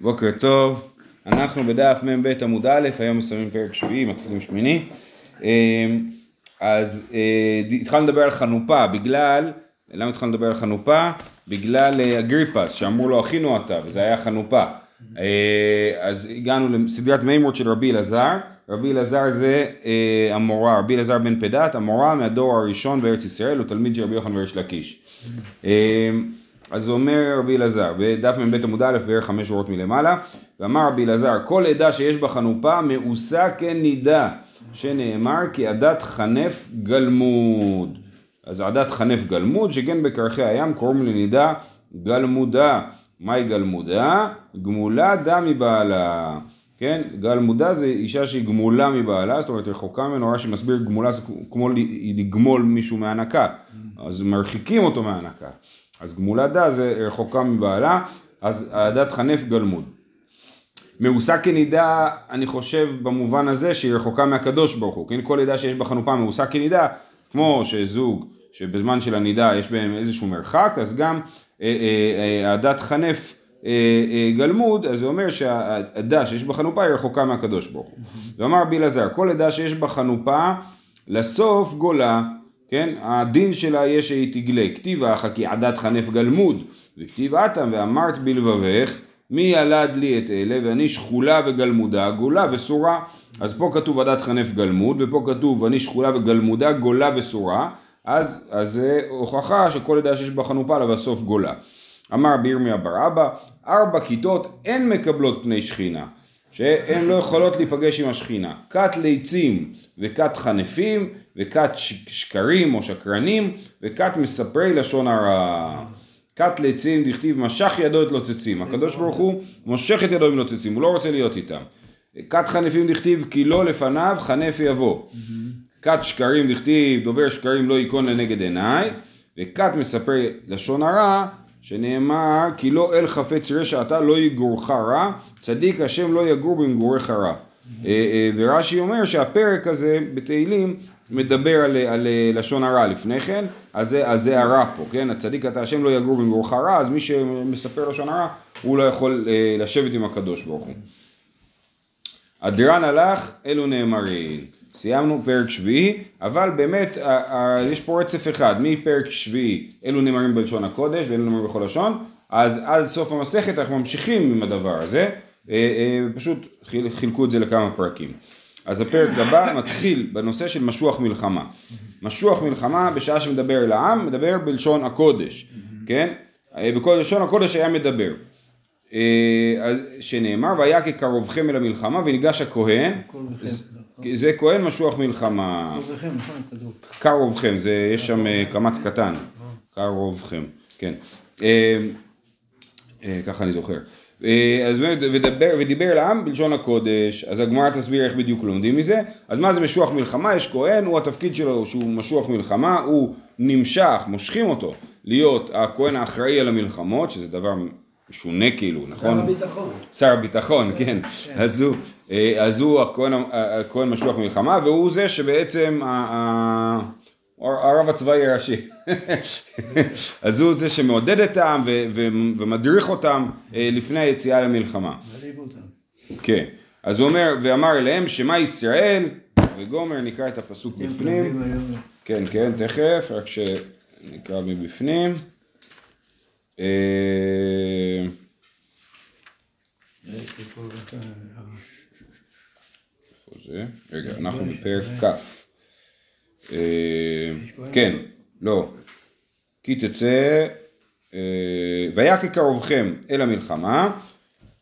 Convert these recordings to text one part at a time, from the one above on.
בוקר טוב, אנחנו בדף מ"ב עמוד א', היום מסיימים פרק שביעי, מתחילים שמיני. אמ, אז אה, התחלנו לדבר על חנופה, בגלל, למה התחלנו לדבר על חנופה? בגלל אה, אגריפס, שאמרו לו אחינו אתה, וזה היה חנופה. אה, אז הגענו לסדרת מימות של רבי אלעזר, רבי אלעזר זה המורה, רבי אלעזר בן פדת, המורה מהדור הראשון בארץ ישראל, הוא תלמיד של רבי יוחנן וריש לקיש. אז אומר רבי אלעזר, בדף מ"ב עמוד א' בערך חמש שורות מלמעלה, ואמר רבי אלעזר, כל עדה שיש בה חנופה מאוסה כנידה, שנאמר כי עדת חנף גלמוד. אז עדת חנף גלמוד, שכן בקרחי הים קוראים לנידה גלמודה. מהי גלמודה? גמולה דה מבעלה. כן? גלמודה זה אישה שהיא גמולה מבעלה, זאת אומרת רחוקה ממנו, רש"י מסביר גמולה זה כמו לגמול מישהו מהנקה, אז מרחיקים אותו מהנקה. אז גמולה דה זה רחוקה מבעלה, אז הדת חנף גלמוד. מאוסה כנידה, אני חושב במובן הזה שהיא רחוקה מהקדוש ברוך הוא, כן? כל עדה שיש בה חנופה מאוסה כנידה, כמו שזוג שבזמן של הנידה יש בהם איזשהו מרחק, אז גם אה, אה, אה, אה, אה, גלמוד, אז זה אומר שהעדה שיש בה חנופה היא רחוקה מהקדוש ברוך הוא. ואמר רבי אלעזר, כל עדה שיש בה חנופה, לסוף גולה, כן? הדין שלה יהיה שהיא תגלה. כתיב כי עדת חנף גלמוד, וכתיב אתם ואמרת בלבבך, מי ילד לי את אלה, ואני שכולה וגלמודה, גולה וסורה. אז פה כתוב עדת חנף גלמוד, ופה כתוב אני שכולה וגלמודה, גולה וסורה. אז, זה הוכחה שכל עדה שיש בה חנופה לבסוף גולה. אמר בירמיה בר אבא, ארבע כיתות אין מקבלות פני שכינה. שהן לא יכולות להיפגש עם השכינה. כת ליצים וכת חנפים וכת שקרים או שקרנים וכת מספרי לשון הרע. כת ליצים דכתיב משך ידו את לוצצים. הקדוש ברוך הוא מושך את ידו עם לוצצים, הוא לא רוצה להיות איתם. כת חנפים דכתיב כי לא לפניו חנף יבוא. כת שקרים דכתיב דובר שקרים לא ייכון לנגד עיניי. וכת מספרי לשון הרע שנאמר כי לא אל חפץ רשע אתה לא יגורך רע, צדיק השם לא יגור במגורך רע. אה, אה, ורש"י אומר שהפרק הזה בתהילים מדבר על, על לשון הרע לפני כן, אז אז זה הרע פה, כן? הצדיק אתה השם לא יגור במגורך רע, אז מי שמספר לשון הרע הוא לא יכול אה, לשבת עם הקדוש ברוך הוא. אדרן הלך, אלו נאמרים. סיימנו פרק שביעי, אבל באמת יש פה רצף אחד, מפרק שביעי אלו נאמרים בלשון הקודש ואלו נאמרים בכל לשון, אז עד סוף המסכת אנחנו ממשיכים עם הדבר הזה, אה, אה, פשוט חילקו את זה לכמה פרקים. אז הפרק הבא מתחיל בנושא של משוח מלחמה. משוח מלחמה בשעה שמדבר אל העם, מדבר בלשון הקודש, כן? אה, בכל לשון הקודש היה מדבר. שנאמר והיה כקרובכם אל המלחמה וניגש הכהן זה כהן משוח מלחמה. קרובכם, זה, יש שם אה, קמץ קטן. קרובכם, כן. אה, אה, ככה אני זוכר. אז ודבר, ודיבר לעם בלשון הקודש, אז הגמרא תסביר איך בדיוק לומדים מזה. אז מה זה משוח מלחמה? יש כהן, הוא התפקיד שלו שהוא משוח מלחמה, הוא נמשך, מושכים אותו להיות הכהן האחראי על המלחמות, שזה דבר משונה כאילו, נכון? שר הביטחון. שר הביטחון, כן. כן. אז הוא, אה, אז הוא הכהן, משלוח מלחמה, והוא זה שבעצם הרב הצבאי הראשי. אז הוא זה שמעודד את העם ומדריך אותם אה, לפני היציאה למלחמה. כן. אז הוא אומר, ואמר אליהם, שמע ישראל, וגומר, נקרא את הפסוק בפנים. כן, כן, תכף, רק שנקרא מבפנים. אה, רגע, אנחנו בפרק כ'. אה, כן, לא. כי תצא, אה, והיה כקרובכם אל המלחמה,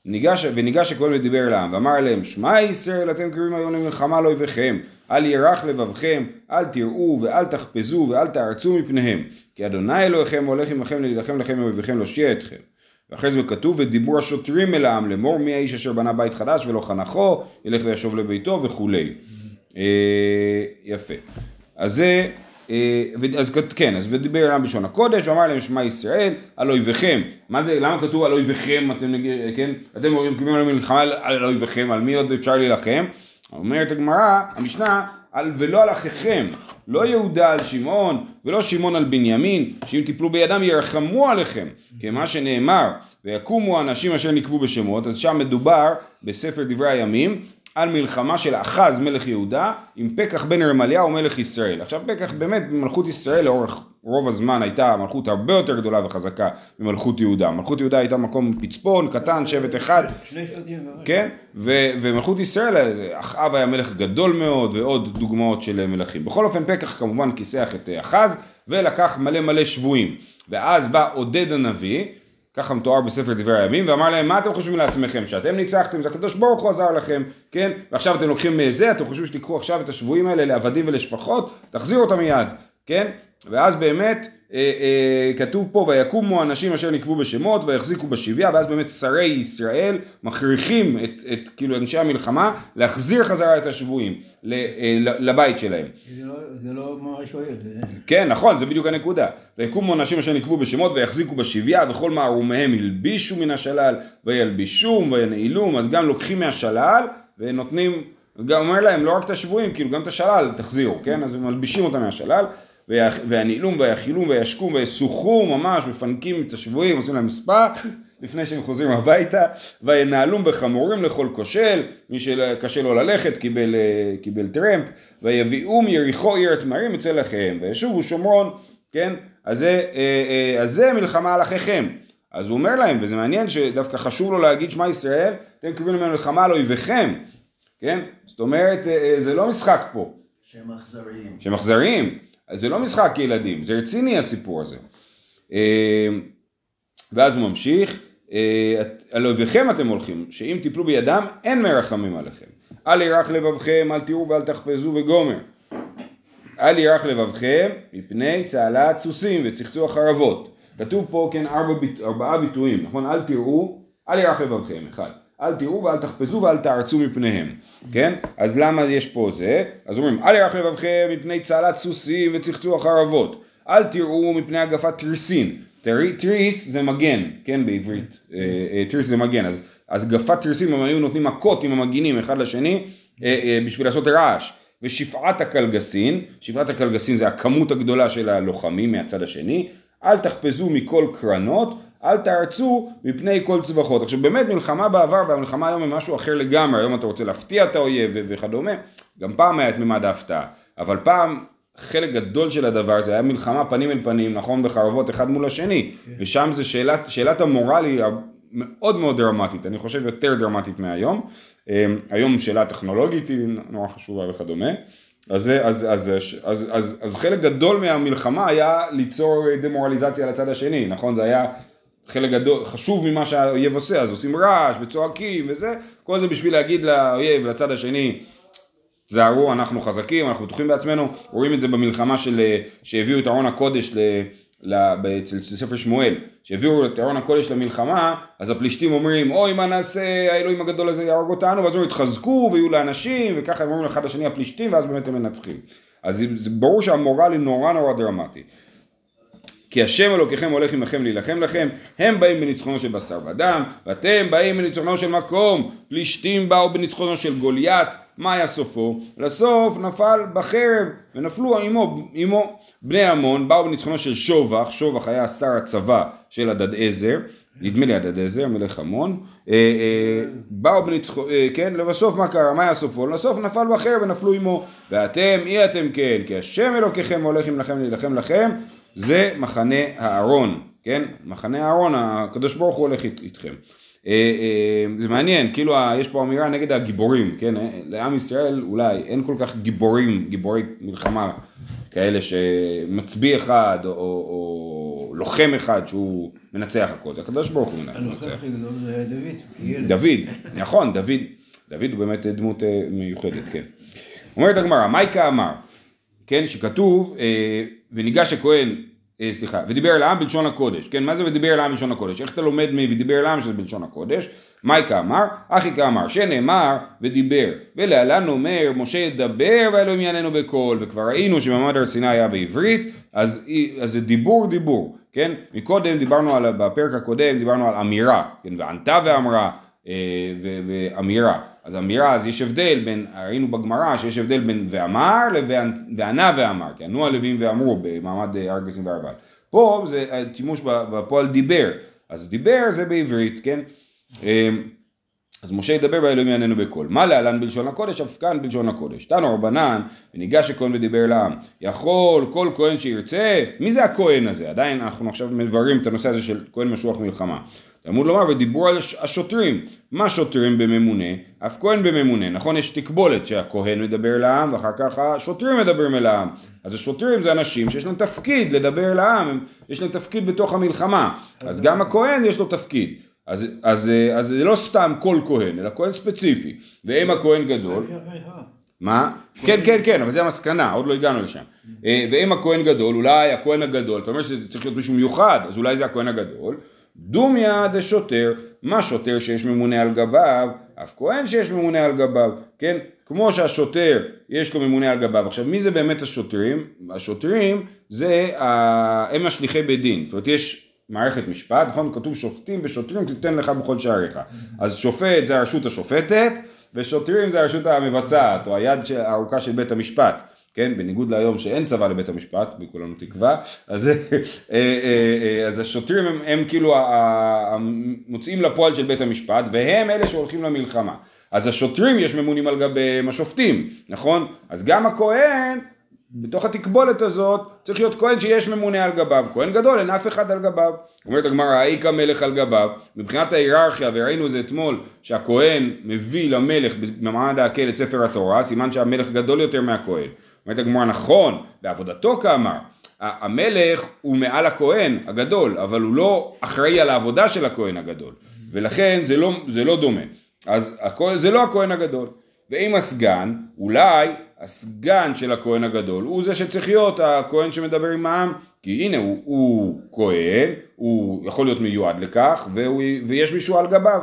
ניגש, וניגש הכהן ודיבר אל העם, ואמר אליהם, שמע ישראל אתם קוראים היום למלחמה לא אויביכם, אל ירח לבבכם, אל תראו ואל תחפזו ואל תערצו מפניהם, כי אדוני אלוהיכם הולך עמכם להילחם לכם מאויביכם להושיע אתכם. ואחרי זה כתוב ודיבור השוטרים אל העם לאמור מי האיש אשר בנה בית חדש ולא חנכו ילך וישוב לביתו וכולי. אה, יפה. אז זה, אז כן, אז ודיבר אליהם בלשון הקודש ואמר להם שמע ישראל על אויביכם. מה זה, למה כתוב על אויביכם, אתם נגיד, כן, אתם על מלחמה על אויביכם, על מי עוד אפשר להילחם? אומרת הגמרא, המשנה, על, ולא על אחיכם, לא יהודה על שמעון ולא שמעון על בנימין, שאם תיפלו בידם ירחמו עליכם, כמה שנאמר, ויקומו האנשים אשר נקבו בשמות, אז שם מדובר בספר דברי הימים על מלחמה של אחז מלך יהודה עם פקח בן רמליהו מלך ישראל. עכשיו פקח באמת במלכות ישראל לאורך רוב הזמן הייתה מלכות הרבה יותר גדולה וחזקה ממלכות יהודה. מלכות יהודה הייתה מקום פצפון, קטן, שבט אחד, כן, ו- ומלכות ישראל, אחאב היה מלך גדול מאוד ועוד דוגמאות של מלכים. בכל אופן פקח כמובן כיסח את אחז ולקח מלא מלא שבויים. ואז בא עודד הנביא ככה מתואר בספר דברי הימים, ואמר להם, מה אתם חושבים לעצמכם? שאתם ניצחתם, זה הקדוש ברוך הוא עזר לכם, כן? ועכשיו אתם לוקחים מזה, אתם חושבים שתיקחו עכשיו את השבויים האלה לעבדים ולשפחות? תחזירו אותם מיד, כן? ואז באמת אה, אה, כתוב פה ויקומו אנשים אשר נקבו בשמות ויחזיקו בשביה ואז באמת שרי ישראל מכריחים את, את כאילו אנשי המלחמה להחזיר חזרה את השבויים ל, אה, לבית שלהם. זה לא, זה לא מה שואל. זה... כן נכון זה בדיוק הנקודה. ויקומו אנשים אשר נקבו בשמות ויחזיקו בשביה וכל מערומיהם הלבישו מן השלל וילבישום וינעילום אז גם לוקחים מהשלל ונותנים גם אומר להם לא רק את השבויים כאילו גם את השלל תחזירו כן אז הם מלבישים אותם מהשלל והנעילום והיחילום והישקום ויסוחו ממש, מפנקים את השבויים, עושים להם מספר לפני שהם חוזרים הביתה, וינעלום בחמורים לכל כושל, מי שקשה לו ללכת קיבל, אה, קיבל טרמפ, ויביאום יריחו עיר התמרים אצל אחיהם, וישובו שומרון, כן? אז זה, אה, אה, אז זה מלחמה על אחיכם. אז הוא אומר להם, וזה מעניין שדווקא חשוב לו להגיד שמע ישראל, אתם קוראים להם מלחמה על אויביכם, כן? זאת אומרת, זה לא משחק פה. שהם אכזריים. שהם אכזריים. זה לא משחק ילדים, זה רציני הסיפור הזה. אה, ואז הוא ממשיך, אה, על אויביכם אתם הולכים, שאם תיפלו בידם אין מרחמים עליכם. אל ירח לבבכם, אל תראו ואל תחפזו וגומר. אל ירח לבבכם מפני צהלת סוסים וצחצוח חרבות. כתוב פה כן ארבע, ארבעה ביטויים, נכון? אל תראו, אל ירח לבבכם, אחד. אל תראו ואל תחפזו ואל תערצו מפניהם, כן? אז למה יש פה זה? אז אומרים, אל ירח לבבכם מפני צהלת סוסים וצחצוח ערבות, אל תראו מפני הגפת תריסין, תריס זה מגן, כן בעברית, אה, אה, תריס זה מגן, אז, אז גפת תריסין הם היו נותנים מכות עם המגינים אחד לשני אה, בשביל לעשות רעש. ושפעת הקלגסין, שפעת הקלגסין זה הכמות הגדולה של הלוחמים מהצד השני, אל תחפזו מכל קרנות אל תערצו מפני כל צווחות. עכשיו באמת מלחמה בעבר והמלחמה היום היא משהו אחר לגמרי, היום אתה רוצה להפתיע את האויב וכדומה, גם פעם היה את ממד ההפתעה, אבל פעם חלק גדול של הדבר זה היה מלחמה פנים אל פנים, נכון, בחרבות אחד מול השני, כן. ושם זה שאלת, שאלת המורל היא מאוד מאוד דרמטית, אני חושב יותר דרמטית מהיום, אמ, היום שאלה טכנולוגית היא נורא חשובה וכדומה. אז, אז, אז, אז, אז, אז חלק גדול מהמלחמה היה ליצור דמורליזציה לצד השני, נכון? זה היה חלק גדול, חשוב ממה שהאויב עושה, אז עושים רעש וצועקים וזה, כל זה בשביל להגיד לאויב, לצד השני, זהרו, אנחנו חזקים, אנחנו בטוחים בעצמנו, רואים את זה במלחמה של, שהביאו את ארון הקודש ל... אצל ספר שמואל, שהביאו את ארון הקודש למלחמה, אז הפלישתים אומרים, אוי מה נעשה, האלוהים הגדול הזה יהרוג אותנו, ואז הם יתחזקו ויהיו לאנשים, וככה הם אומרים אחד לשני הפלישתים, ואז באמת הם מנצחים. אז זה ברור שהמורל היא נורא נורא דרמטי. כי השם אלוקיכם הולך עמכם להילחם לכם, הם באים בניצחונו של בשר ודם, ואתם באים בניצחונו של מקום, פלישתים באו בניצחונו של גוליית, מה היה סופו? לסוף נפל בחרב, ונפלו עמו, עמו בני עמון, באו בניצחונו של שובח, שובח היה שר הצבא של הדד עזר, נדמה לי הדד עזר, מלך עמון, אה, אה, באו בניצחונו, אה, כן, לבסוף מה קרה? מה היה סופו? לסוף נפל בחרב ונפלו עמו, ואתם אי אתם כן, כי השם אלוקיכם הולך עמכם להילחם לכם, זה מחנה הארון, כן? מחנה הארון, הקדוש ברוך הוא הולך איתכם. אה, אה, זה מעניין, כאילו יש פה אמירה נגד הגיבורים, כן? אה, לעם ישראל אולי אין כל כך גיבורים, גיבורי מלחמה כאלה שמצביא אחד או, או לוחם אחד שהוא מנצח הכל, זה הקדוש ברוך הוא מנצח. דוד, נכון, דוד, דוד הוא באמת דמות מיוחדת, כן. אומרת הגמרא, מייקה אמר, כן, שכתוב, וניגש הכהן אה, סליחה, ודיבר אל העם בלשון הקודש, כן, מה זה ודיבר אל העם בלשון הקודש? איך אתה לומד מ"ודיבר אל העם" שזה בלשון הקודש? מייקה אמר, אחי כאמר, שנאמר ודיבר, ולהלן אומר משה ידבר ואלוהים יעננו בקול, וכבר ראינו שמעמד הר סיני היה בעברית, אז, אז זה דיבור דיבור, כן? מקודם דיברנו על, בפרק הקודם דיברנו על אמירה, כן, וענתה ואמרה, אה, ואמירה. אז אמירה, אז יש הבדל בין, ראינו בגמרא שיש הבדל בין ואמר לבין ואמר, כי ענו הלווים ואמרו במעמד הר גזים וערבל. פה זה שימוש בפועל דיבר, אז דיבר זה בעברית, כן? אה, אז משה ידבר והאלוהים יעננו בקול. מה להלן בלשון הקודש? אף כאן בלשון הקודש. תנו רבנן, וניגש הכהן ודיבר לעם. יכול כל כהן שירצה, מי זה הכהן הזה? עדיין אנחנו עכשיו מבררים את הנושא הזה של כהן משוח מלחמה. תלמוד לומר ודיברו על הש- השוטרים. מה שוטרים בממונה? אף כהן בממונה. נכון יש תקבולת שהכהן מדבר לעם ואחר כך השוטרים מדברים אל העם. אז השוטרים זה אנשים שיש להם תפקיד לדבר לעם, הם- יש להם תפקיד בתוך המלחמה. אז גם הכהן יש לו תפקיד. אז, אז, אז זה לא סתם כל כהן, אלא כהן ספציפי. ואם הכהן גדול, מה? כן, כן, כן, אבל זה המסקנה, עוד לא הגענו לשם. אה, ואם הכהן גדול, אולי הכהן הגדול, אתה אומר שזה צריך להיות מישהו מיוחד, אז אולי זה הכהן הגדול. דומיה דשוטר, מה שוטר שיש ממונה על גביו, אף כהן שיש ממונה על גביו, כן? כמו שהשוטר יש לו ממונה על גביו. עכשיו, מי זה באמת השוטרים? השוטרים זה, ה- הם השליחי בית דין. זאת אומרת, יש מערכת משפט, נכון? כתוב שופטים ושוטרים תיתן לך בכל שעריך. אז שופט זה הרשות השופטת, ושוטרים זה הרשות המבצעת, או היד הארוכה של בית המשפט. כן, בניגוד להיום שאין צבא לבית המשפט, בכולנו תקווה, אז, אה, אה, אה, אז השוטרים הם, הם כאילו ה- ה- המוציאים לפועל של בית המשפט, והם אלה שהולכים למלחמה. אז השוטרים יש ממונים על גביהם השופטים, נכון? אז גם הכהן, בתוך התקבולת הזאת, צריך להיות כהן שיש ממונה על גביו. כהן גדול, אין אף אחד על גביו. אומרת הגמרא, האיק המלך על גביו. מבחינת ההיררכיה, וראינו את זה אתמול, שהכהן מביא למלך במעמד ההקל את ספר התורה, סימן שהמלך גדול יותר מהכהן. אומרת הגמרא, נכון, בעבודתו כאמר. המלך הוא מעל הכהן הגדול, אבל הוא לא אחראי על העבודה של הכהן הגדול. ולכן זה לא, זה לא דומה. אז זה לא הכהן הגדול. ואם הסגן, אולי הסגן של הכהן הגדול הוא זה שצריך להיות הכהן שמדבר עם העם, כי הנה הוא, הוא כהן, הוא יכול להיות מיועד לכך, והוא, ויש מישהו על גביו.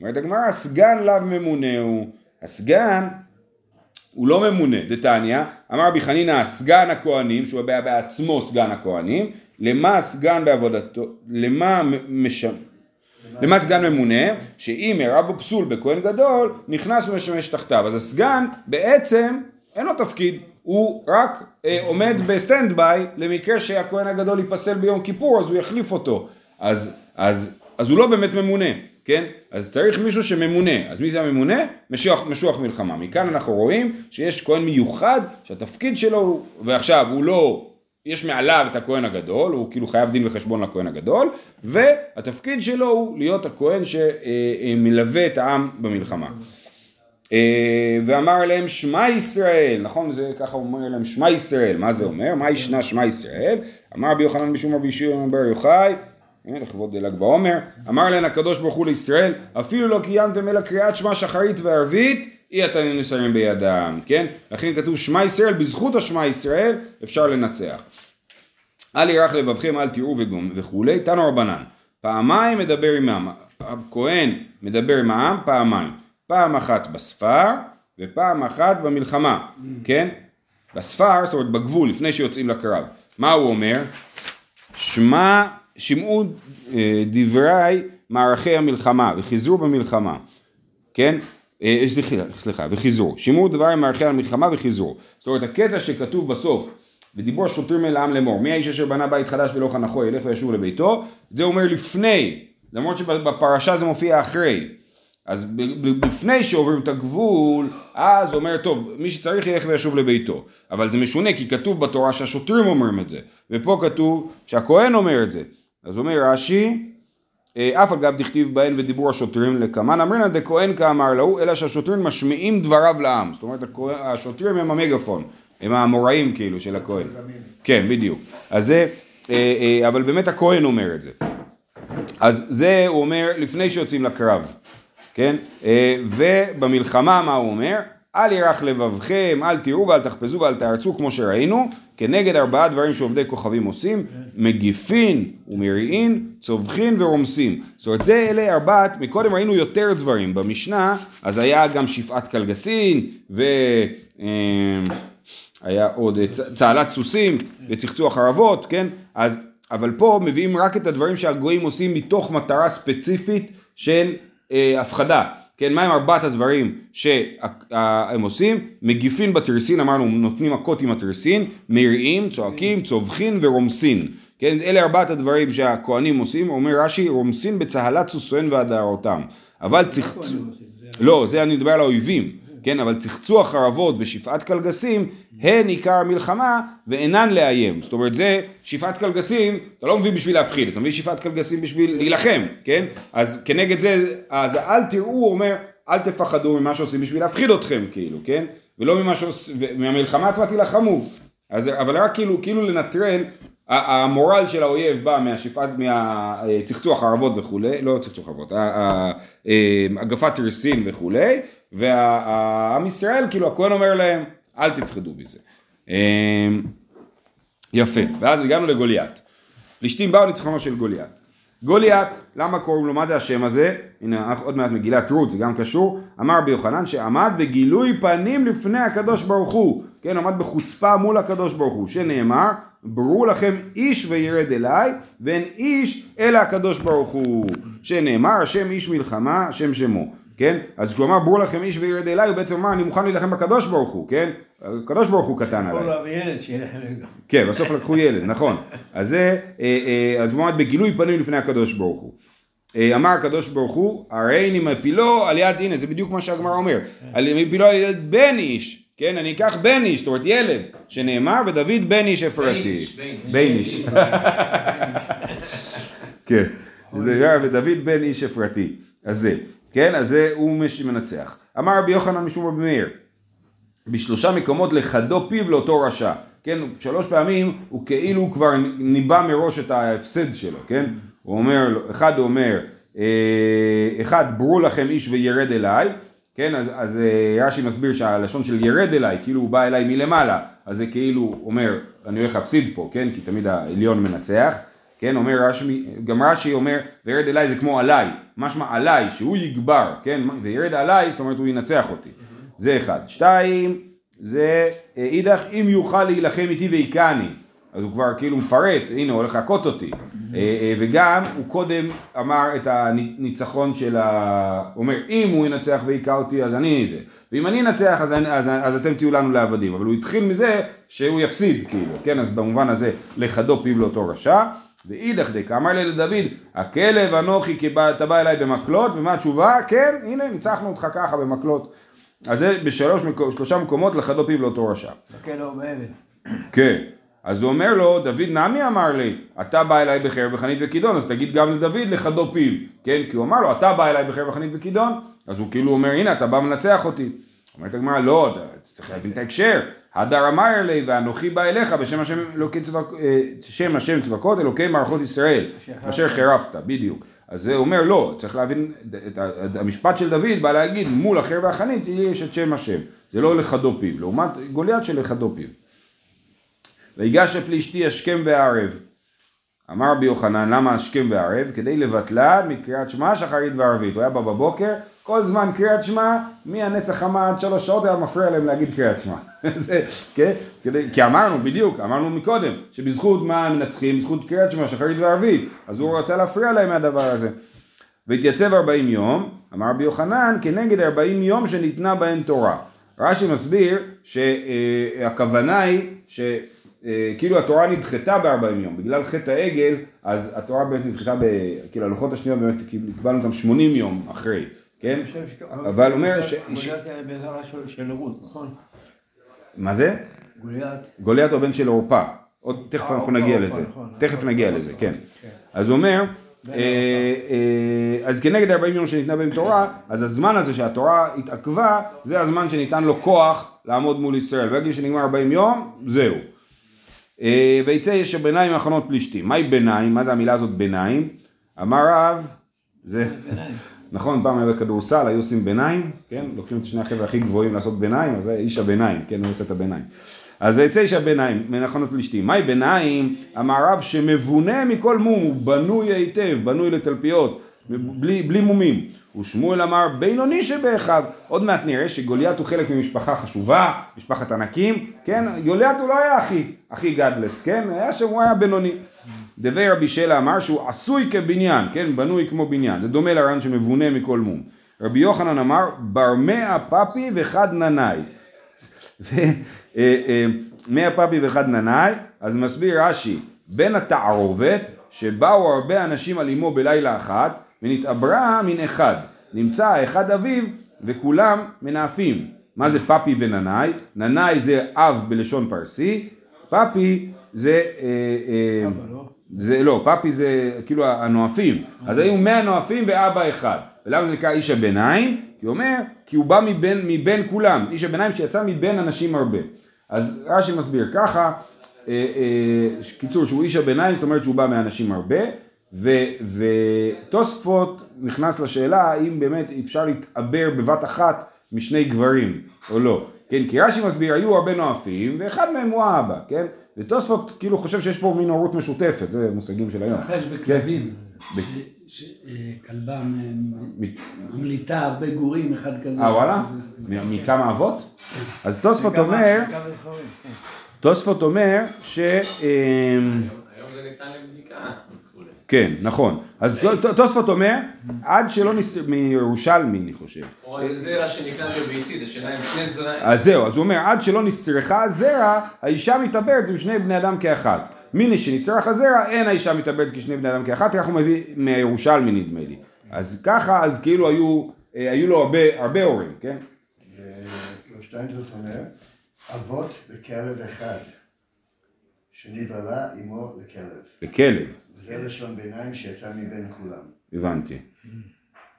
אומרת הגמרא, הסגן לאו ממונה הוא. הסגן הוא לא ממונה, דתניא, אמר רבי חנינא סגן הכהנים, שהוא היה בעצמו סגן הכהנים, למה סגן בעבודתו, למה מש... למה סגן ממונה, שאם אירע בו פסול בכהן גדול, נכנס ומשמש תחתיו. אז הסגן בעצם אין לו תפקיד, הוא רק אה, עומד ב stand by למקרה שהכהן הגדול ייפסל ביום כיפור, אז הוא יחליף אותו. אז, אז, אז הוא לא באמת ממונה, כן? אז צריך מישהו שממונה. אז מי זה הממונה? משוח, משוח מלחמה. מכאן אנחנו רואים שיש כהן מיוחד שהתפקיד שלו הוא, ועכשיו הוא לא יש מעליו את הכהן הגדול, הוא כאילו חייב דין וחשבון לכהן הגדול, והתפקיד שלו הוא להיות הכהן שמלווה את העם במלחמה. אה, ואמר להם שמע ישראל, נכון? זה ככה אומר להם שמע ישראל, מה זה אומר? מה ישנה שמע ישראל? אמר רבי יוחנן בשום רבי שמעון בר יוחאי, הנה, לכבוד ל"ג בעומר, אמר להם הקדוש ברוך הוא לישראל, אפילו לא קיימתם אלא קריאת שמע שחרית וערבית, אי אתם נסרים בידם, כן? לכן כתוב שמע ישראל, בזכות השמע ישראל אפשר לנצח. אל ירח לבבכם, אל תראו וגום וכולי, תנו רבנן. פעמיים מדבר עם העם, הכהן מדבר עם העם פעמיים. פעם אחת בספר ופעם אחת במלחמה, כן? בספר, זאת אומרת בגבול, לפני שיוצאים לקרב. מה הוא אומר? שמע, שמעו אה, דברי מערכי המלחמה וחיזרו במלחמה, כן? אה, סליחה, סליחה, וחיזרו. שמעו דברי מערכי המלחמה וחיזרו. זאת אומרת, הקטע שכתוב בסוף, ודיברו השוטרים אל העם לאמור, מי האיש אשר בנה בית חדש ולא חנכו ילך וישוב לביתו, זה אומר לפני, למרות שבפרשה זה מופיע אחרי. אז לפני שעוברים את הגבול, אז אומר, טוב, מי שצריך ילך וישוב לביתו. אבל זה משונה, כי כתוב בתורה שהשוטרים אומרים את זה, ופה כתוב שהכהן אומר את זה. אז אומר רש"י, אה, אף על גב דכתיב בהן ודיברו השוטרים לקמן, אמרינא דכהן כאמר להו, אלא שהשוטרים משמיעים דבריו לעם. זאת אומרת, השוטרים הם המגפון, הם האמוראים כאילו של הכהן. כן, בדיוק. אז זה, אה, אה, אבל באמת הכהן אומר את זה. אז זה הוא אומר לפני שיוצאים לקרב, כן? ובמלחמה מה הוא אומר? אל ירח לבבכם, אל תראו ואל תחפזו ואל תארצו כמו שראינו, כנגד ארבעה דברים שעובדי כוכבים עושים, מגיפין ומריעין, צווחין ורומסים. זאת אומרת, זה אלה ארבעת, מקודם ראינו יותר דברים במשנה, אז היה גם שפעת קלגסין, ו... אה, היה עוד אה, צהלת סוסים וצחצוח ערבות, כן? אז, אבל פה מביאים רק את הדברים שהגויים עושים מתוך מטרה ספציפית של אה, הפחדה. כן, מהם ארבעת הדברים שהם עושים? מגיפין בתריסין, אמרנו, נותנים מכות עם התריסין, מריעים, צועקים, צווחין ורומסין. כן, אלה ארבעת הדברים שהכהנים עושים, אומר רש"י, רומסין בצהלת סוסואן והדהרותם. אבל צחצוח, לא, זה אני מדבר על האויבים, כן, אבל צחצוח חרבות ושפעת קלגסים, הן עיקר המלחמה ואינן לאיים. זאת אומרת, זה שפעת קלגסים, אתה לא מביא בשביל להפחיד, אתה מביא שפעת קלגסים בשביל להילחם, כן? אז כנגד זה, אז אל תראו, הוא אומר, אל תפחדו ממה שעושים בשביל להפחיד אתכם, כאילו, כן? ולא ממה שעושים, מהמלחמה עצמה תילחמו. אז, אבל רק כאילו, כאילו לנטרל, המורל של האויב בא מהשפעת, מהצחצוח הערבות וכולי, לא צחצוח ה- אה, הגפת תריסין וכולי, ועם ישראל, כאילו הכהן אומר להם, אל תפחדו מזה. אה, יפה, ואז הגענו לגוליית. פלישתים באו ניצחונו של גוליית. גוליית, למה קוראים לו, מה זה השם הזה? הנה עוד מעט מגילת רות, זה גם קשור. אמר רבי יוחנן שעמד בגילוי פנים לפני הקדוש ברוך הוא. כן, עמד בחוצפה מול הקדוש ברוך הוא, שנאמר, ברו לכם איש וירד אליי, ואין איש אלא הקדוש ברוך הוא. שנאמר, השם איש מלחמה, השם שמו. כן? אז כשהוא אמר ברו לכם איש וירד אליי, הוא בעצם אמר אני מוכן להילחם בקדוש ברוך הוא, כן? הקדוש ברוך הוא קטן עליי. ילד נגדו. כן, בסוף לקחו ילד, נכון. אז זה, אה, אה, אז הוא עמד בגילוי פנים לפני הקדוש ברוך הוא. אה, אמר הקדוש ברוך הוא, הרי אני מפילו על יד, הנה זה בדיוק מה שהגמרא אומר, אני מפילו על יד בן איש, כן, אני אקח בן איש, זאת אומרת ילד, שנאמר, ודוד בן איש אפרתי. בן איש. כן, ודוד בן איש אפרתי. אז זה, כן, אז זה הוא מנצח. אמר רבי יוחנן משום רבי מאיר, בשלושה מקומות לחדו פיו לאותו רשע. כן, שלוש פעמים הוא כאילו כבר ניבא מראש את ההפסד שלו, כן? הוא אומר, אחד הוא אומר, אה, אחד, ברו לכם איש וירד אליי, כן, אז, אז אה, רש"י מסביר שהלשון של ירד אליי, כאילו הוא בא אליי מלמעלה, אז זה כאילו הוא אומר, אני הולך להפסיד פה, כן, כי תמיד העליון מנצח, כן, אומר רש"י, גם רש"י אומר, וירד אליי זה כמו עליי, משמע עליי, שהוא יגבר, כן, וירד עליי, זאת אומרת הוא ינצח אותי, זה אחד. שתיים, זה אה, אידך אם יוכל להילחם איתי והיכני, אז הוא כבר כאילו מפרט, הנה הוא הולך להכות אותי, אה, אה, וגם הוא קודם אמר את הניצחון של ה... הוא אומר אם הוא ינצח והיכה אותי אז אני זה, ואם אני אנצח אז, אני- אז, אז אתם תהיו לנו לעבדים, אבל הוא התחיל מזה שהוא יפסיד כאילו, כן, אז במובן הזה לחדו פיו לאותו רשע, ואידך דקה אמר לי לדוד, הכלב אנוכי כי בא- אתה בא אליי במקלות, ומה התשובה? כן, הנה ניצחנו אותך ככה במקלות. אז זה בשלוש מקו- שלושה מקומות לחדו פיו לאותו רשע. כן. אז הוא אומר לו, דוד נמי אמר לי, אתה בא אליי בחרב וחנית וכידון, אז תגיד גם לדוד לחדו פיו, כן? כי הוא אמר לו, אתה בא אליי בחרב וחנית וכידון, אז הוא כאילו אומר, הנה, אתה בא מנצח אותי. אומרת הגמרא, לא, אתה צריך להבין את ההקשר. הדר אמר לי, ואנוכי בא אליך בשם השם אלוקי צבא, אה, שם השם צבקות, אלוקי מערכות ישראל, אשר חירפת, בדיוק. אז זה אומר, לא, צריך להבין, את המשפט של דוד בא להגיד, מול החרב והחנית יש את שם השם. זה לא לחדו פיו, לעומת גוליית של לחדו פיו. ויגש הפלישתי השכם והערב. אמר רבי יוחנן, למה השכם והערב? כדי לבטלה מקריאת שמע שחרית וערבית. הוא היה בא בבוקר, כל זמן קריאת שמע, מהנצח חמה עד שלוש שעות היה מפריע להם להגיד קריאת שמע. כן? כי אמרנו, בדיוק, אמרנו מקודם, שבזכות מה הם מנצחים? בזכות קריאת שמע שחרית וערבית. אז הוא רצה להפריע להם מהדבר הזה. והתייצב ארבעים יום, אמר רבי יוחנן, כנגד ארבעים יום שניתנה בהן תורה. רש"י מסביר שהכוונה היא שכאילו התורה נדחתה בארבעים יום, בגלל חטא העגל, אז התורה באמת נדחתה, ב, כאילו הלוחות השניות באמת כאילו, קיבלנו אותם 80 יום אחרי, כן? אבל אומר ש... גוליית היה בעזרה של- רות, נכון? מה זה? גוליית. גוליית הוא בן של עורפה. עוד תכף אה, אנחנו עורפה, נגיע לזה. נכון. תכף נגיע נכון, לזה, נכון, כן. כן. אז הוא אומר, אה, אה, אז כנגד 40 יום שניתנה בהם תורה, אז הזמן הזה שהתורה התעכבה, זה הזמן שניתן לו כוח לעמוד מול ישראל. ברגע שנגמר 40 יום, זהו. אה, ויצא יש ביניים מחנות פלישתים. מהי ביניים? מה זה המילה הזאת ביניים? אמר רב, זה... נכון, פעם היה בכדורסל, היו עושים ביניים, כן? לוקחים את שני החבר'ה הכי גבוהים לעשות ביניים, אז זה איש הביניים, כן? הוא עושה את הביניים. אז ויצא איש הביניים, מנחנות פלישתים. מהי ביניים? אמר רב שמבונה מכל מום, הוא בנוי היטב, בנוי לתלפיות, בלי, בלי מומים. ושמואל אמר בינוני שבאחיו. עוד מעט נראה שגוליית הוא חלק ממשפחה חשובה, משפחת ענקים, כן? גוליית הוא לא היה הכי, הכי גדלס, כן? היה שם, הוא היה בינוני. דבי רבי שלה אמר שהוא עשוי כבניין, כן? בנוי כמו בניין. זה דומה לרעיון שמבונה מכל מום. רבי יוחנן אמר בר מאה פפי וחד ננאי. אה, אה, מאה פפי וחד ננאי, אז מסביר רש"י, בין התערובת שבאו הרבה אנשים על אמו בלילה אחת ונתעברה מן אחד נמצא האחד אביו וכולם מנאפים מה זה פפי וננאי? ננאי זה אב בלשון פרסי פפי זה, אה, אה? זה לא, פפי זה כאילו הנואפים, אז היו מאה נואפים ואבא אחד, ולמה זה נקרא איש הביניים? כי הוא אומר, כי הוא בא מבין, מבין כולם, איש הביניים שיצא מבין אנשים הרבה. אז רש"י מסביר ככה, אה, אה, קיצור שהוא איש הביניים, זאת אומרת שהוא בא מאנשים הרבה, ותוספות נכנס לשאלה האם באמת אפשר להתעבר בבת אחת משני גברים או לא, כן, כי רש"י מסביר היו הרבה נואפים ואחד מהם הוא האבא, כן, ותוספות כאילו חושב שיש פה מין הורות משותפת, זה מושגים של היום. מתרחש בכלבים. ב- שכלבה אה, ממליטה הרבה גורים, אחד כזה. אה וואלה? מ- מכמה אבות? אז תוספות אומר, כן. תוספות אומר ש... אמ, היום זה ניתן לבדיקה. כן, נכון. אז ת- תוספות אומר, עד שלא ניס... מירושלמי אני חושב. או איזה זרע שנקלט בביצית, השאלה אם שני זרעים. אז זהו, אז הוא אומר, עד שלא נסרחה הזרע, האישה מתאברת עם שני בני אדם כאחת. מיני שנסרח הזרע, אין האישה מתאברת כשני בני אדם כאחת, ככה הוא מביא מהירושלמי נדמה לי. אז ככה, אז כאילו היו, אה, היו לו הרבה, הרבה הורים, כן? ושטיינדרס אומר, אבות וכלב אחד, שנבהלה אמו לכלב. וכלב, וזה לשון ביניים שיצא מבין כולם. הבנתי.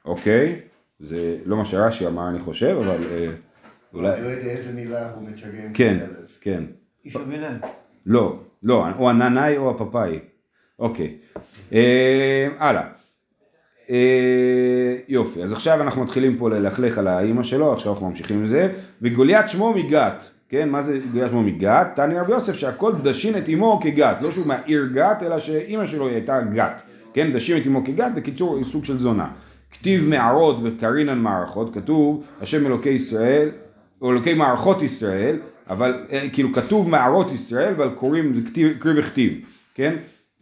אוקיי, זה לא מה שרש"י אמר אני חושב, אבל אה, אני אולי... לא יודע איזה מילה הוא מתרגם כן. כן. איש הביניים. לא, לא, או הננאי או הפפאי. אוקיי. אה, הלאה. אה, יופי, אז עכשיו אנחנו מתחילים פה ללכלך על האימא שלו, עכשיו אנחנו ממשיכים עם זה. וגוליית שמו מגת, כן? מה זה גוליית שמו מגת? תני רבי יוסף שהכל דשין את אמו כגת, לא שהוא מהעיר גת, אלא שאימא שלו הייתה גת. כן? דשים את אמו כגת, בקיצור, היא סוג של זונה. כתיב מערות וקרינן מערכות, כתוב השם אלוקי ישראל, או אלוקי מערכות ישראל, אבל אה, כאילו כתוב מערות ישראל, אבל קוראים, זה כתיב, קריא וכתיב, כן?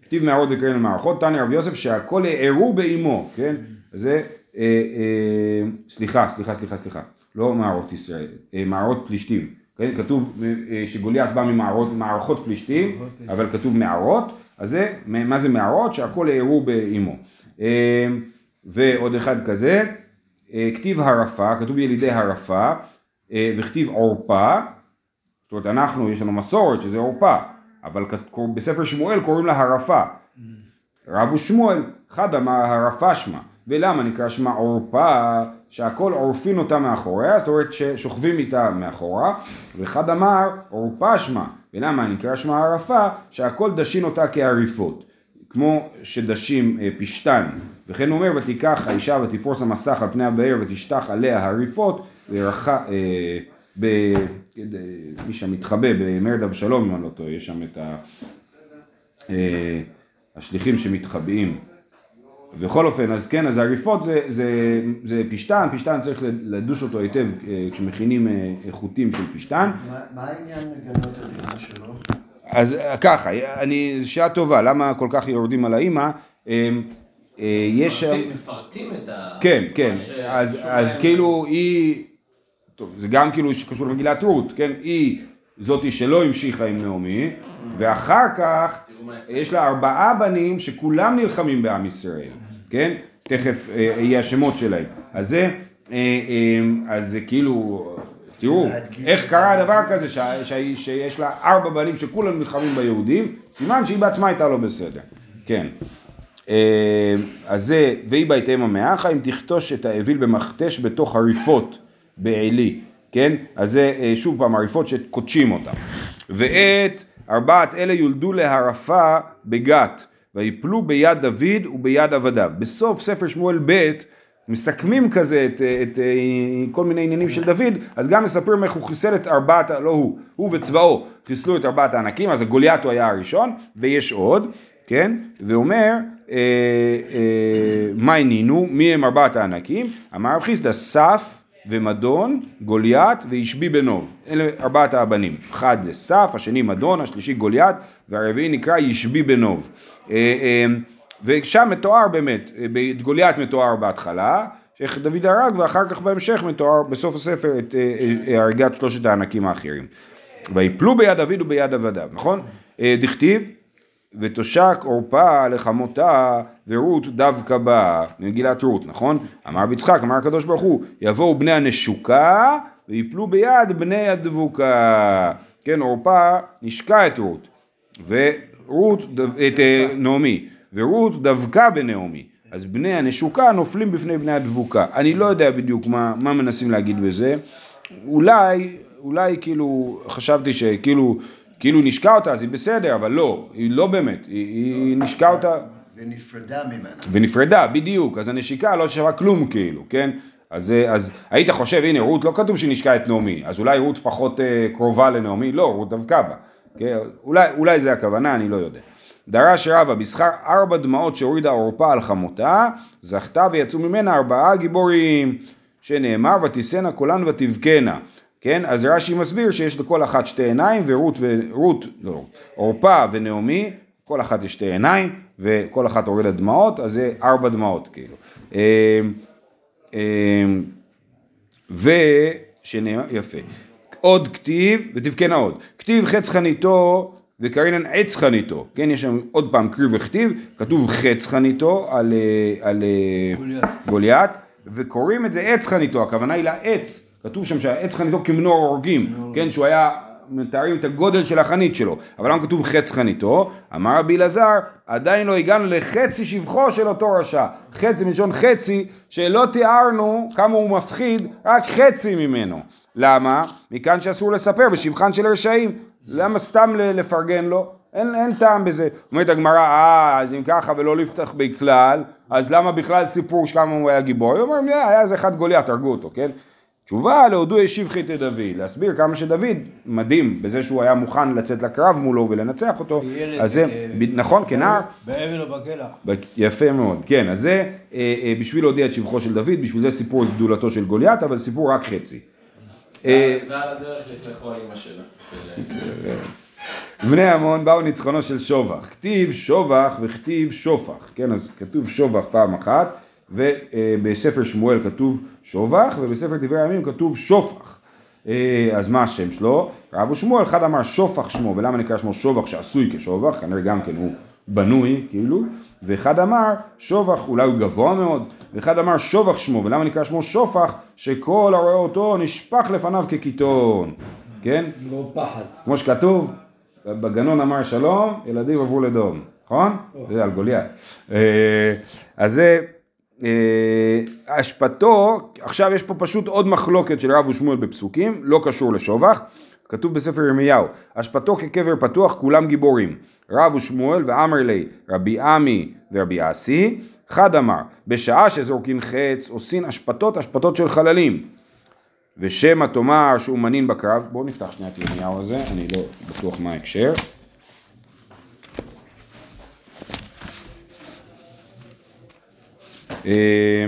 כתיב מערות וקרן מערכות, תניא רבי יוסף שהכל הערו באימו, כן? זה, אה, אה, סליחה, סליחה, סליחה, סליחה, לא מערות ישראל, אה, מערות פלישתים, כן? כתוב אה, אה, שגוליית בא ממערות, מערכות פלישתים, אבל כתוב מערות, אז זה, מה זה מערות? שהכל הערו באימו. אה, ועוד אחד כזה, כתיב הרפה, כתוב ילידי הרפה, וכתיב עורפה, זאת אומרת אנחנו, יש לנו מסורת שזה עורפה, אבל בספר שמואל קוראים לה הרפה. רבו שמואל, אחד אמר הרפה שמה, ולמה נקרא שמה עורפה, שהכל עורפין אותה מאחוריה, זאת אומרת ששוכבים איתה מאחורה, ואחד אמר עורפה שמה, ולמה נקרא שמה הרפה, שהכל דשין אותה כעריפות, כמו שדשים אה, פשתן, וכן אומר ותיקח האישה ותפרוס המסך על פני הבאר ותשטח עליה הריפות, ורחה, אה, ב... מי שם מתחבא במרד אבשלום אם אני לא טועה, יש שם את ה... אה, השליחים שמתחבאים. בכל אופן, אז כן, אז הריפות זה, זה, זה פשתן, פשתן צריך לדוש אותו היטב אה, כשמכינים אה, חוטים של פשתן. מה- מה העניין לגנות את אמא שלו? אז אה, ככה, אני, שאלה טובה, למה כל כך יורדים על האימא? אה, אה, יש שם... מפרטים- את ה... כן, כן, אז, אז. כאילו היא, טוב, זה גם כאילו שקשור למגילת רות, כן, היא זאתי שלא המשיכה עם נעמי, ואחר כך. יש לה ארבעה בנים שכולם נלחמים בעם ישראל, כן, תכף אה, יהיה השמות שלהם, אז זה, אה, אה, אז זה כאילו, תראו, איך קרה דבר כזה שה- שה- שיש לה ארבע בנים שכולם נלחמים ביהודים, סימן שהיא בעצמה הייתה לא בסדר, כן. אה, אז זה, והיא בהתאם המאחה אם תכתוש את האוויל במכתש בתוך הריפות בעלי, כן? אז זה אה, שוב פעם הריפות שקודשים אותם. ואת ארבעת אלה יולדו להרפה בגת, ויפלו ביד דוד וביד עבדיו. בסוף ספר שמואל ב' מסכמים כזה את, את, אה, כל מיני עניינים של דוד, אז גם מספרים איך הוא חיסל את ארבעת, לא הוא, הוא וצבאו חיסלו את ארבעת הענקים, אז הגוליית הוא היה הראשון, ויש עוד, כן? ואומר, אה, אה, מה הנינו? מי הם ארבעת הענקים? אמר רב חיסדא, סף ומדון, גוליית וישבי בנוב. אלה ארבעת הבנים. אחד זה סף, השני מדון, השלישי גוליית, והרביעי נקרא ישבי בנוב. אה, אה, ושם מתואר באמת, את גוליית מתואר בהתחלה, שאיך דוד הרג, ואחר כך בהמשך מתואר בסוף הספר את אה, הריגת שלושת הענקים האחרים. ויפלו ביד דוד וביד עבדיו, נכון? דכתיב ותושק עורפה לחמותה ורות דווקא באה, מגילת רות, נכון? אמר רבי יצחק, אמר הקדוש ברוך הוא, יבואו בני הנשוקה ויפלו ביד בני הדבוקה. כן, עורפה נשקה את רות, ורות, דו- את אה, נעמי, ורות דבקה בנעמי. אז בני הנשוקה נופלים בפני בני הדבוקה. אני לא יודע בדיוק מה, מה מנסים להגיד בזה. אולי, אולי כאילו, חשבתי שכאילו, כאילו נשקה אותה אז היא בסדר, אבל לא, היא לא באמת, היא, היא נשקה אותה ונפרדה ממנה. ונפרדה, בדיוק, אז הנשיקה לא שווה כלום כאילו, כן? אז, אה, אז היית חושב, הנה רות לא כתוב שנשקה את נעמי, אז אולי רות פחות אה, קרובה לנעמי, לא, רות דווקא בה, כן? אולי, אולי זה הכוונה, אני לא יודע. דרש רבא, בשכר ארבע דמעות שהורידה עורפה על חמותה, זכתה ויצאו ממנה ארבעה גיבורים, שנאמר ותישאנה קולן ותבכנה, כן? אז רש"י מסביר שיש לכל אחת שתי עיניים, ורות, ורות, לא, עורפה ונעמי, כל אחת יש שתי עיניים, וכל אחת הורידה דמעות, אז זה ארבע דמעות כאילו. אמ, אמ, ושנאמר, יפה. עוד כתיב, ותבכנה עוד. כתיב חץ חניתו וקרינן עץ חניתו. כן, יש שם עוד פעם קריא וכתיב, כתוב חץ חניתו על, אה, על אה, גוליית. וקוראים את זה עץ חניתו, הכוונה היא לעץ. כתוב שם שהעץ חניתו כמנור הורגים, כן, שהוא היה, מתארים את הגודל של החנית שלו, אבל למה כתוב חץ חניתו? אמר רבי אלעזר, עדיין לא הגענו לחצי שבחו של אותו רשע. חצי מלשון חצי, שלא תיארנו כמה הוא מפחיד, רק חצי ממנו. למה? מכאן שאסור לספר בשבחן של רשעים. למה סתם לפרגן לו? אין, אין טעם בזה. אומרת הגמרא, אה, אז אם ככה ולא לפתח בכלל, אז למה בכלל סיפור שכמה הוא היה גיבור? הוא אומר, "אה, היה איזה אחד גוליית, הרגו אותו, כן? תשובה, להודו השיב חטא דוד, להסביר כמה שדוד מדהים בזה שהוא היה מוכן לצאת לקרב מולו ולנצח אותו, ילד, אז זה, אה, ב- נכון, כנער, באבן או בכלא. ב- יפה מאוד, כן, אז זה אה, אה, בשביל להודיע את שבחו של דוד, בשביל זה סיפור את גדולתו של גוליית, אבל סיפור רק חצי. אה, ועל הדרך לכלכו אמא שלה. של- בני עמון באו ניצחונו של שובח, כתיב שובח וכתיב שופח, כן, אז כתוב שובח פעם אחת, ובספר שמואל כתוב שובח, ובספר דברי הימים כתוב שופח. אה, אז מה השם שלו? רב ושמואל, אחד אמר שופח שמו, ולמה נקרא שמו שובח שעשוי כשובח, כנראה גם כן הוא בנוי, כאילו, ואחד אמר שובח, אולי הוא גבוה מאוד, ואחד אמר שובח שמו, ולמה נקרא שמו שופח? שכל הרואה אותו נשפך לפניו כקיטון, כן? לא פחד. כמו שכתוב, בגנון אמר שלום, ילדים עברו לדום, נכון? זה על גוליית. אה, אז זה, אשפתו, עכשיו יש פה פשוט עוד מחלוקת של רב ושמואל בפסוקים, לא קשור לשובח, כתוב בספר ירמיהו, אשפתו כקבר פתוח כולם גיבורים, רב ושמואל ואמר לי, רבי עמי ורבי אסי, חד אמר, בשעה שזורקין חץ עושים אשפתות אשפתות של חללים, ושמא תאמר שהוא מנין בקרב, בואו נפתח שנייה את ירמיהו הזה, אני לא בטוח מה ההקשר.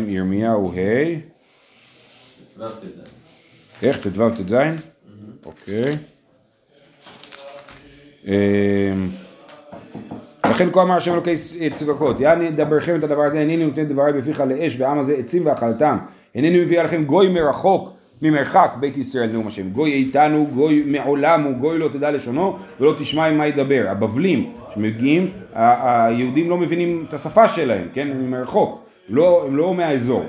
ירמיהו ה'. איך? ט"ו ט"ז? אוקיי. אה, לכן כה אמר השם אלוקי צבקות, יעני דברכם את הדבר הזה, הנני נותן דבריי בפיך לאש ועם הזה עצים ואכלתם, הנני מביא עליכם גוי מרחוק ממרחק בית ישראל נאום השם, גוי איתנו, גוי מעולם הוא, גוי לא תדע לשונו ולא תשמע עם מה ידבר, הבבלים שמגיעים, היהודים לא מבינים את השפה שלהם, כן, מרחוק, לא, הם לא מהאזור,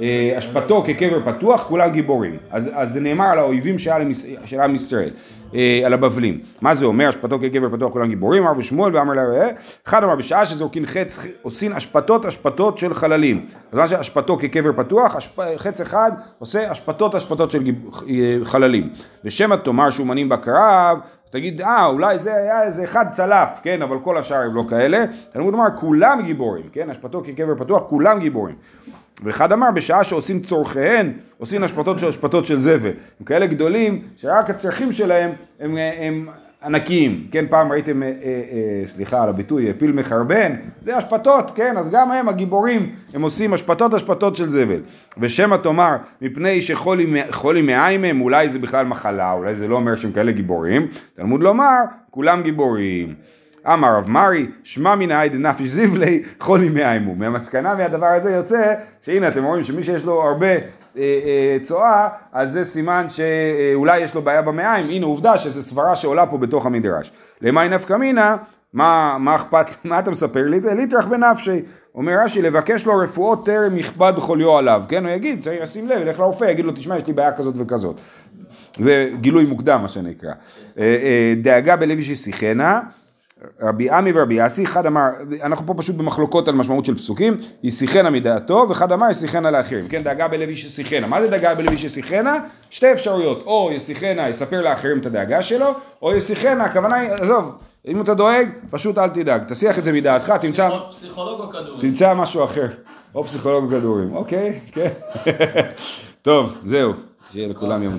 אה, אשפתו כקבר פתוח, כולם גיבורים. אז, אז זה נאמר על האויבים של עם, ישראל, אה, על הבבלים. מה זה אומר, אשפתו כקבר פתוח, כולם גיבורים? אמר ושמואל ואמר לה, אה, אחד אמר, בשעה שזורקין חץ, עושים אשפתות אשפתות של חללים. אז מה שאשפתו כקבר פתוח, אשפ, חץ אחד עושה אשפתות אשפתות של גיב, חללים. ושמא תאמר שאומנים בקרב, תגיד, אה, אולי זה היה איזה אחד צלף, כן, אבל כל השאר הם לא כאלה. תלמוד אמר, כולם גיבורים, כן, אשפתו כקבר פתוח, כולם גיבורים. ואחד אמר, בשעה שעושים צורכיהן, עושים אשפתות של אשפתות של זבל. הם כאלה גדולים, שרק הצרכים שלהם הם, הם ענקיים. כן, פעם ראיתם, אה, אה, אה, סליחה על הביטוי, אה, פיל מחרבן, זה אשפתות, כן, אז גם הם הגיבורים, הם עושים אשפתות אשפתות של זבל. ושמא תאמר, מפני שחולי מאיים הם, אולי זה בכלל מחלה, אולי זה לא אומר שהם כאלה גיבורים. תלמוד לומר, כולם גיבורים. אמר רב מרי, שמע מן העד נפש זיבלי, חולי מאיימו. מהמסקנה מהדבר הזה יוצא, שהנה אתם רואים שמי שיש לו הרבה צואה, אז זה סימן שאולי יש לו בעיה במעיים, הנה עובדה שזו סברה שעולה פה בתוך המדרש. למאי נפקא מינה, מה, מה אכפת, מה אתה מספר לי את זה? ליטרח בנפשי. אומר רש"י, לבקש לו רפואות טרם יכבד חוליו עליו, כן? הוא יגיד, צריך לשים לב, ילך לרופא, יגיד לו, תשמע, יש לי בעיה כזאת וכזאת. זה גילוי מוקדם, מה שנקרא. אה, אה, דאגה בלוי ששיחנה, רבי עמי ורבי אסי, אחד אמר, אנחנו פה פשוט במחלוקות על משמעות של פסוקים, ישיחנה מדעתו, ואחד אמר ישיחנה לאחרים, כן, דאגה בלוי ששיחנה, מה זה דאגה בלוי ששיחנה? שתי אפשרויות, או ישיחנה יספר לאחרים את הדאגה שלו, או ישיחנה, הכוונה היא, עזוב, אם אתה דואג, פשוט אל תדאג, תסיח את זה מדעתך, תמצא, פסיכו- פסיכולוג או כדורים? תמצא משהו אחר, או פסיכולוג בכדורים, אוקיי, כן, טוב, זהו, שיהיה לכולם יום